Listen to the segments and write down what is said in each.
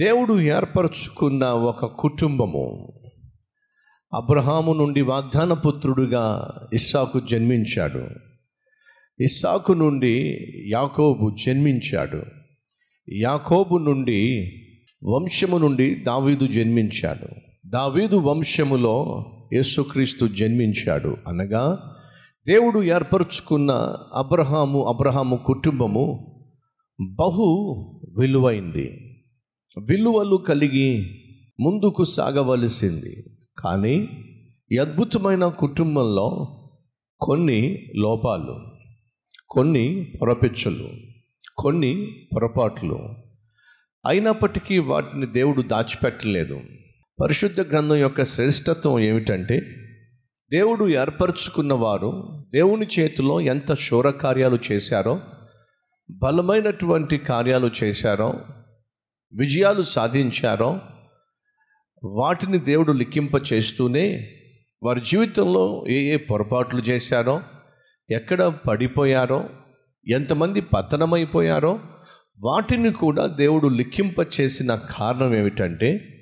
దేవుడు ఏర్పరచుకున్న ఒక కుటుంబము. అబ్రహాము నుండి వాగ్దాన పుత్రుడుగా ఇస్సాకు జన్మించాడు. ఇస్సాకు నుండి యాకోబు జన్మించాడు. యాకోబు నుండి వంశము నుండి దావీదు జన్మించాడు. దావీదు వంశములో యేసుక్రీస్తు జన్మించాడు అనగా దేవుడు ఏర్పరచుకున్న అబ్రహాము అబ్రహాము కుటుంబము బహు విలువైంది. విలువలు కలిగి ముందుకు సాగవలసింది. కానీ ఈ అద్భుతమైన కుటుంబంలో కొన్ని లోపాలు కొన్ని పొరపెచ్చులు కొన్ని పొరపాట్లు. అయినప్పటికీ వాటిని దేవుడు దాచిపెట్టలేదు. పరిశుద్ధ గ్రంథం యొక్క శ్రేష్టత్వం ఏమిటంటే దేవుడు ఏర్పరచుకున్న వారు దేవుని చేతిలో ఎంత శూర కార్యాలు చేశారో బలమైనటువంటి కార్యాలు చేశారో విజయాలు సాధించారో వాటిని దేవుడు లిఖింప చేస్తూనే వారి జీవితంలో ఏ ఏ పొరపాట్లు చేశారో ఎక్కడ పడిపోయారో ఎంతమంది పతనమైపోయారో వాటిని కూడా దేవుడు లిఖింప చేసిన కారణం ఏమిటంటే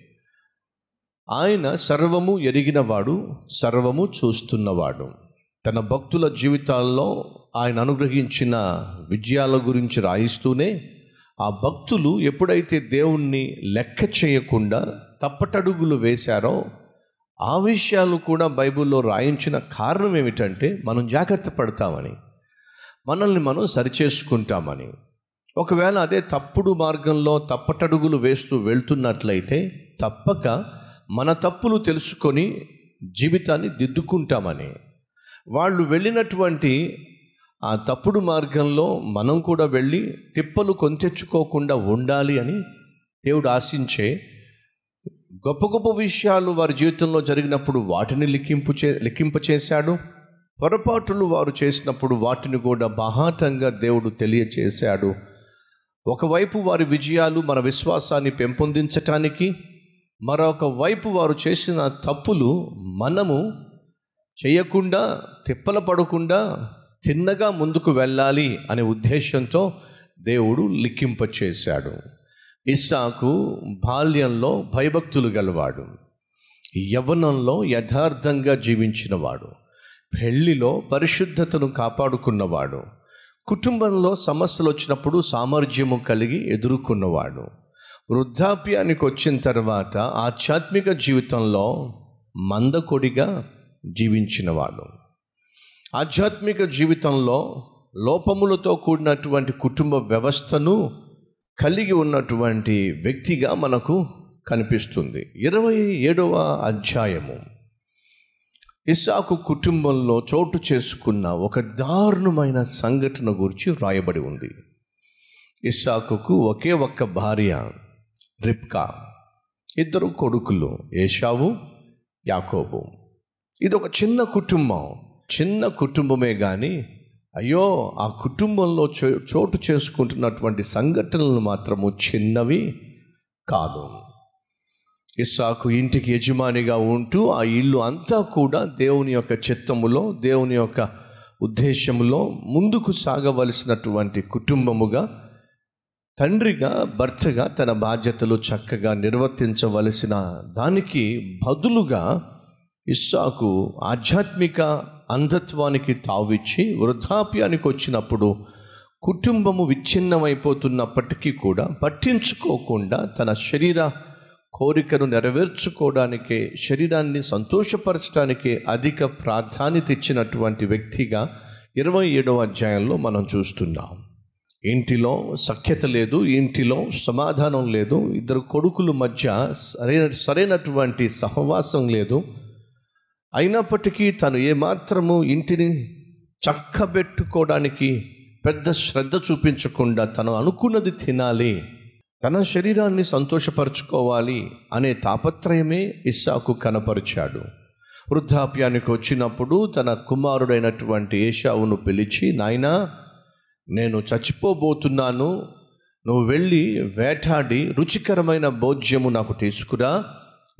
ఆయన సర్వము ఎరిగినవాడు సర్వము చూస్తున్నవాడు. తన భక్తుల జీవితాల్లో ఆయన అనుగ్రహించిన విజయాల గురించి రాయిస్తూనే ఆ భక్తులు ఎప్పుడైతే దేవుణ్ణి లెక్క చేయకుండా తప్పటడుగులు వేశారో ఆ విషయాలు కూడా బైబిల్లో రాయించిన కారణం ఏమిటంటే మనం జాగ్రత్త పడతామని మనల్ని మనం సరిచేసుకుంటామని. ఒకవేళ అదే తప్పుడు మార్గంలో తప్పటడుగులు వేస్తూ వెళ్తున్నట్లయితే తప్పక మన తప్పులు తెలుసుకొని జీవితాన్ని దిద్దుకుంటామని. వాళ్ళు వెళ్ళినటువంటి ఆ తప్పుడు మార్గంలో మనం కూడా వెళ్ళి తిప్పలు కొంతెచ్చుకోకుండా ఉండాలి అని దేవుడు ఆశించే గొప్ప గొప్ప విషయాలు వారి జీవితంలో జరిగినప్పుడు వాటిని లెక్కింపు చే లెక్కింప చేశాడు. పొరపాటులు వారు చేసినప్పుడు వాటిని కూడా బహాటంగా దేవుడు తెలియచేశాడు. ఒకవైపు వారి విజయాలు మన విశ్వాసాన్ని పెంపొందించటానికి మరొక వైపు వారు చేసిన తప్పులు మనము చేయకుండా తిప్పల పడకుండా తిన్నగా ముందుకు వెళ్ళాలి అనే ఉద్దేశంతో దేవుడు లిఖింప చేశాడు ఇస్సాకు బాల్యంలో భయభక్తులు గలవాడు. యవ్వనంలో యథార్థంగా జీవించినవాడు. పెళ్ళిలో పరిశుద్ధతను కాపాడుకున్నవాడు. కుటుంబంలో సమస్యలు వచ్చినప్పుడు సామర్థ్యము కలిగి ఎదుర్కొన్నవాడు. వృద్ధాప్యానికి వచ్చిన తర్వాత ఆధ్యాత్మిక జీవితంలో మందకొడిగా జీవించినవాడు. ఆధ్యాత్మిక జీవితంలో లోపములతో కూడినటువంటి కుటుంబ వ్యవస్థను కలిగి ఉన్నటువంటి వ్యక్తిగా మనకు కనిపిస్తుంది. ఇరవై ఏడవ అధ్యాయము. ఇస్సాకు కుటుంబంలో చోటు చేసుకున్న ఒక దారుణమైన సంఘటన గురించి వ్రాయబడి ఉంది. ఇస్సాకుకు ఒకే ఒక్క భార్య రిప్కా ఇద్దరు కొడుకులు ఏషావు యాకోబు. ఇది ఒక చిన్న కుటుంబం. చిన్న కుటుంబమే కానీ అయ్యో ఆ కుటుంబంలో చో- చోటు చేసుకుంటున్నటువంటి సంఘటనలు మాత్రము చిన్నవి కాదు. ఇస్సాకు ఇంటికి యజమానిగా ఉంటూ ఆ ఇల్లు అంతా కూడా దేవుని యొక్క చిత్తములో దేవుని యొక్క ఉద్దేశములో ముందుకు సాగవలసినటువంటి కుటుంబముగా తండ్రిగా భర్తగా తన బాధ్యతలు చక్కగా నిర్వర్తించవలసిన దానికి బదులుగా ఇస్సాకు ఆధ్యాత్మిక అంధత్వానికి తావిచ్చి వృద్ధాప్యానికి వచ్చినప్పుడు కుటుంబము విచ్ఛిన్నమైపోతున్నప్పటికీ కూడా పట్టించుకోకుండా తన శరీర కోరికను నెరవేర్చుకోవడానికే శరీరాన్ని సంతోషపరచడానికే అధిక ప్రాధాన్యత ఇచ్చినటువంటి వ్యక్తిగా ఇరవై ఏడవ అధ్యాయంలో మనం చూస్తున్నాం. ఇంటిలో సఖ్యత లేదు ఇంటిలో సమాధానం లేదు ఇద్దరు కొడుకుల మధ్య సరైన సరైనటువంటి సహవాసం లేదు అయినప్పటికీ తను ఏమాత్రము ఇంటిని చక్కబెట్టుకోవడానికి పెద్ద శ్రద్ధ చూపించకుండా తను అనుకున్నది తినాలి. తన శరీరాన్ని సంతోషపరచుకోవాలి అనే తాపత్రయమే ఇస్సాకు కనపరిచాడు. వృద్ధాప్యానికి వచ్చినప్పుడు తన కుమారుడైనటువంటి ఏషావును పిలిచి నాయనా నేను చచ్చిపోబోతున్నాను. నువ్వు వెళ్ళి వేటాడి రుచికరమైన భోజ్యము నాకు తీసుకురా.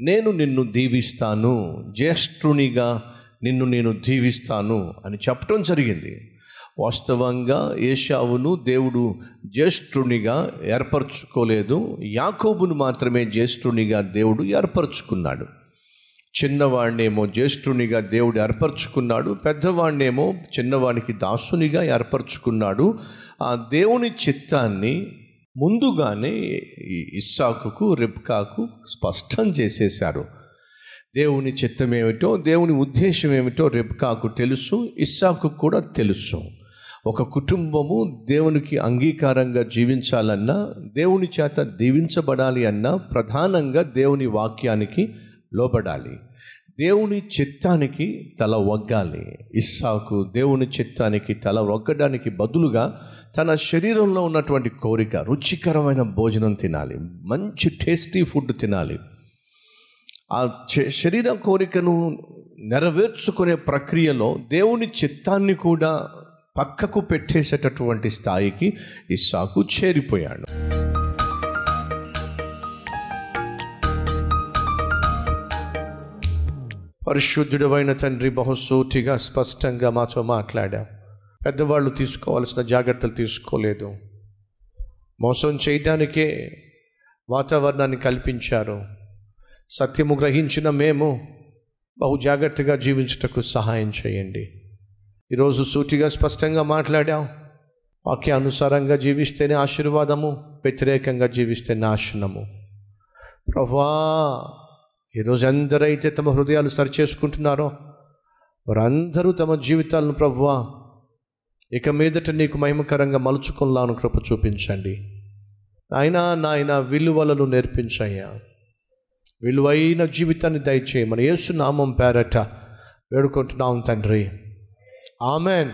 నేను నిన్ను దీవిస్తాను జ్యేష్ఠునిగా నిన్ను నేను దీవిస్తాను అని చెప్పడం జరిగింది. వాస్తవంగా ఏషావును దేవుడు జ్యేష్ఠునిగా ఏర్పరచుకోలేదు యాకోబును మాత్రమే జ్యేష్ఠునిగా దేవుడు ఏర్పరచుకున్నాడు. చిన్నవాడినేమో జ్యేష్ఠునిగా దేవుడు ఏర్పరచుకున్నాడు పెద్దవాడినేమో చిన్నవాడికి దాసునిగా ఏర్పరచుకున్నాడు. ఆ దేవుని చిత్తాన్ని ముందుగానే ఈ ఇస్సాకుకు రిబ్కాకు స్పష్టం చేసేశారు. దేవుని చిత్తం ఏమిటో దేవుని ఉద్దేశం ఏమిటో రిబ్కాకు తెలుసు ఇస్సాకు కూడా తెలుసు. ఒక కుటుంబము దేవునికి అంగీకారంగా జీవించాలన్నా దేవుని చేత దీవించబడాలి అన్నా ప్రధానంగా దేవుని వాక్యానికి లోబడాలి. దేవుని చిత్తానికి తల వగ్గాలి ఇస్సాకు దేవుని చిత్తానికి తల వగ్గడానికి బదులుగా తన శరీరంలో ఉన్నటువంటి కోరిక రుచికరమైన భోజనం తినాలి. మంచి టేస్టీ ఫుడ్ తినాలి. ఆ శరీర కోరికను నెరవేర్చుకునే ప్రక్రియలో దేవుని చిత్తాన్ని కూడా పక్కకు పెట్టేసేటటువంటి స్థాయికి ఇస్సాకు చేరిపోయాడు. పరిశుద్ధుడమైన తండ్రి బహుసూటిగా స్పష్టంగా మాతో మాట్లాడాం. పెద్దవాళ్ళు తీసుకోవాల్సిన జాగ్రత్తలు తీసుకోలేదు. మోసం చేయడానికే వాతావరణాన్ని కల్పించారు. సత్యము గ్రహించిన మేము బహు జాగ్రత్తగా జీవించుటకు సహాయం చేయండి. ఈరోజు సూటిగా స్పష్టంగా మాట్లాడాం. వాక్యానుసారంగా జీవిస్తేనే ఆశీర్వాదము వ్యతిరేకంగా జీవిస్తే నాశనము. ప్రభా ఈరోజు ఎందరైతే తమ హృదయాలు సరిచేసుకుంటున్నారో వారందరూ తమ జీవితాలను ప్రభువా ఇక మీదట నీకు మహిమకరంగా మలుచుకున్నాను కృప చూపించండి. నాయనా నాయన విలువలను నేర్పించయ్యా. విలువైన జీవితాన్ని దయచేయమని యేసు నామం పేరట వేడుకుంటున్నాం తండ్రి. ఆమెన్.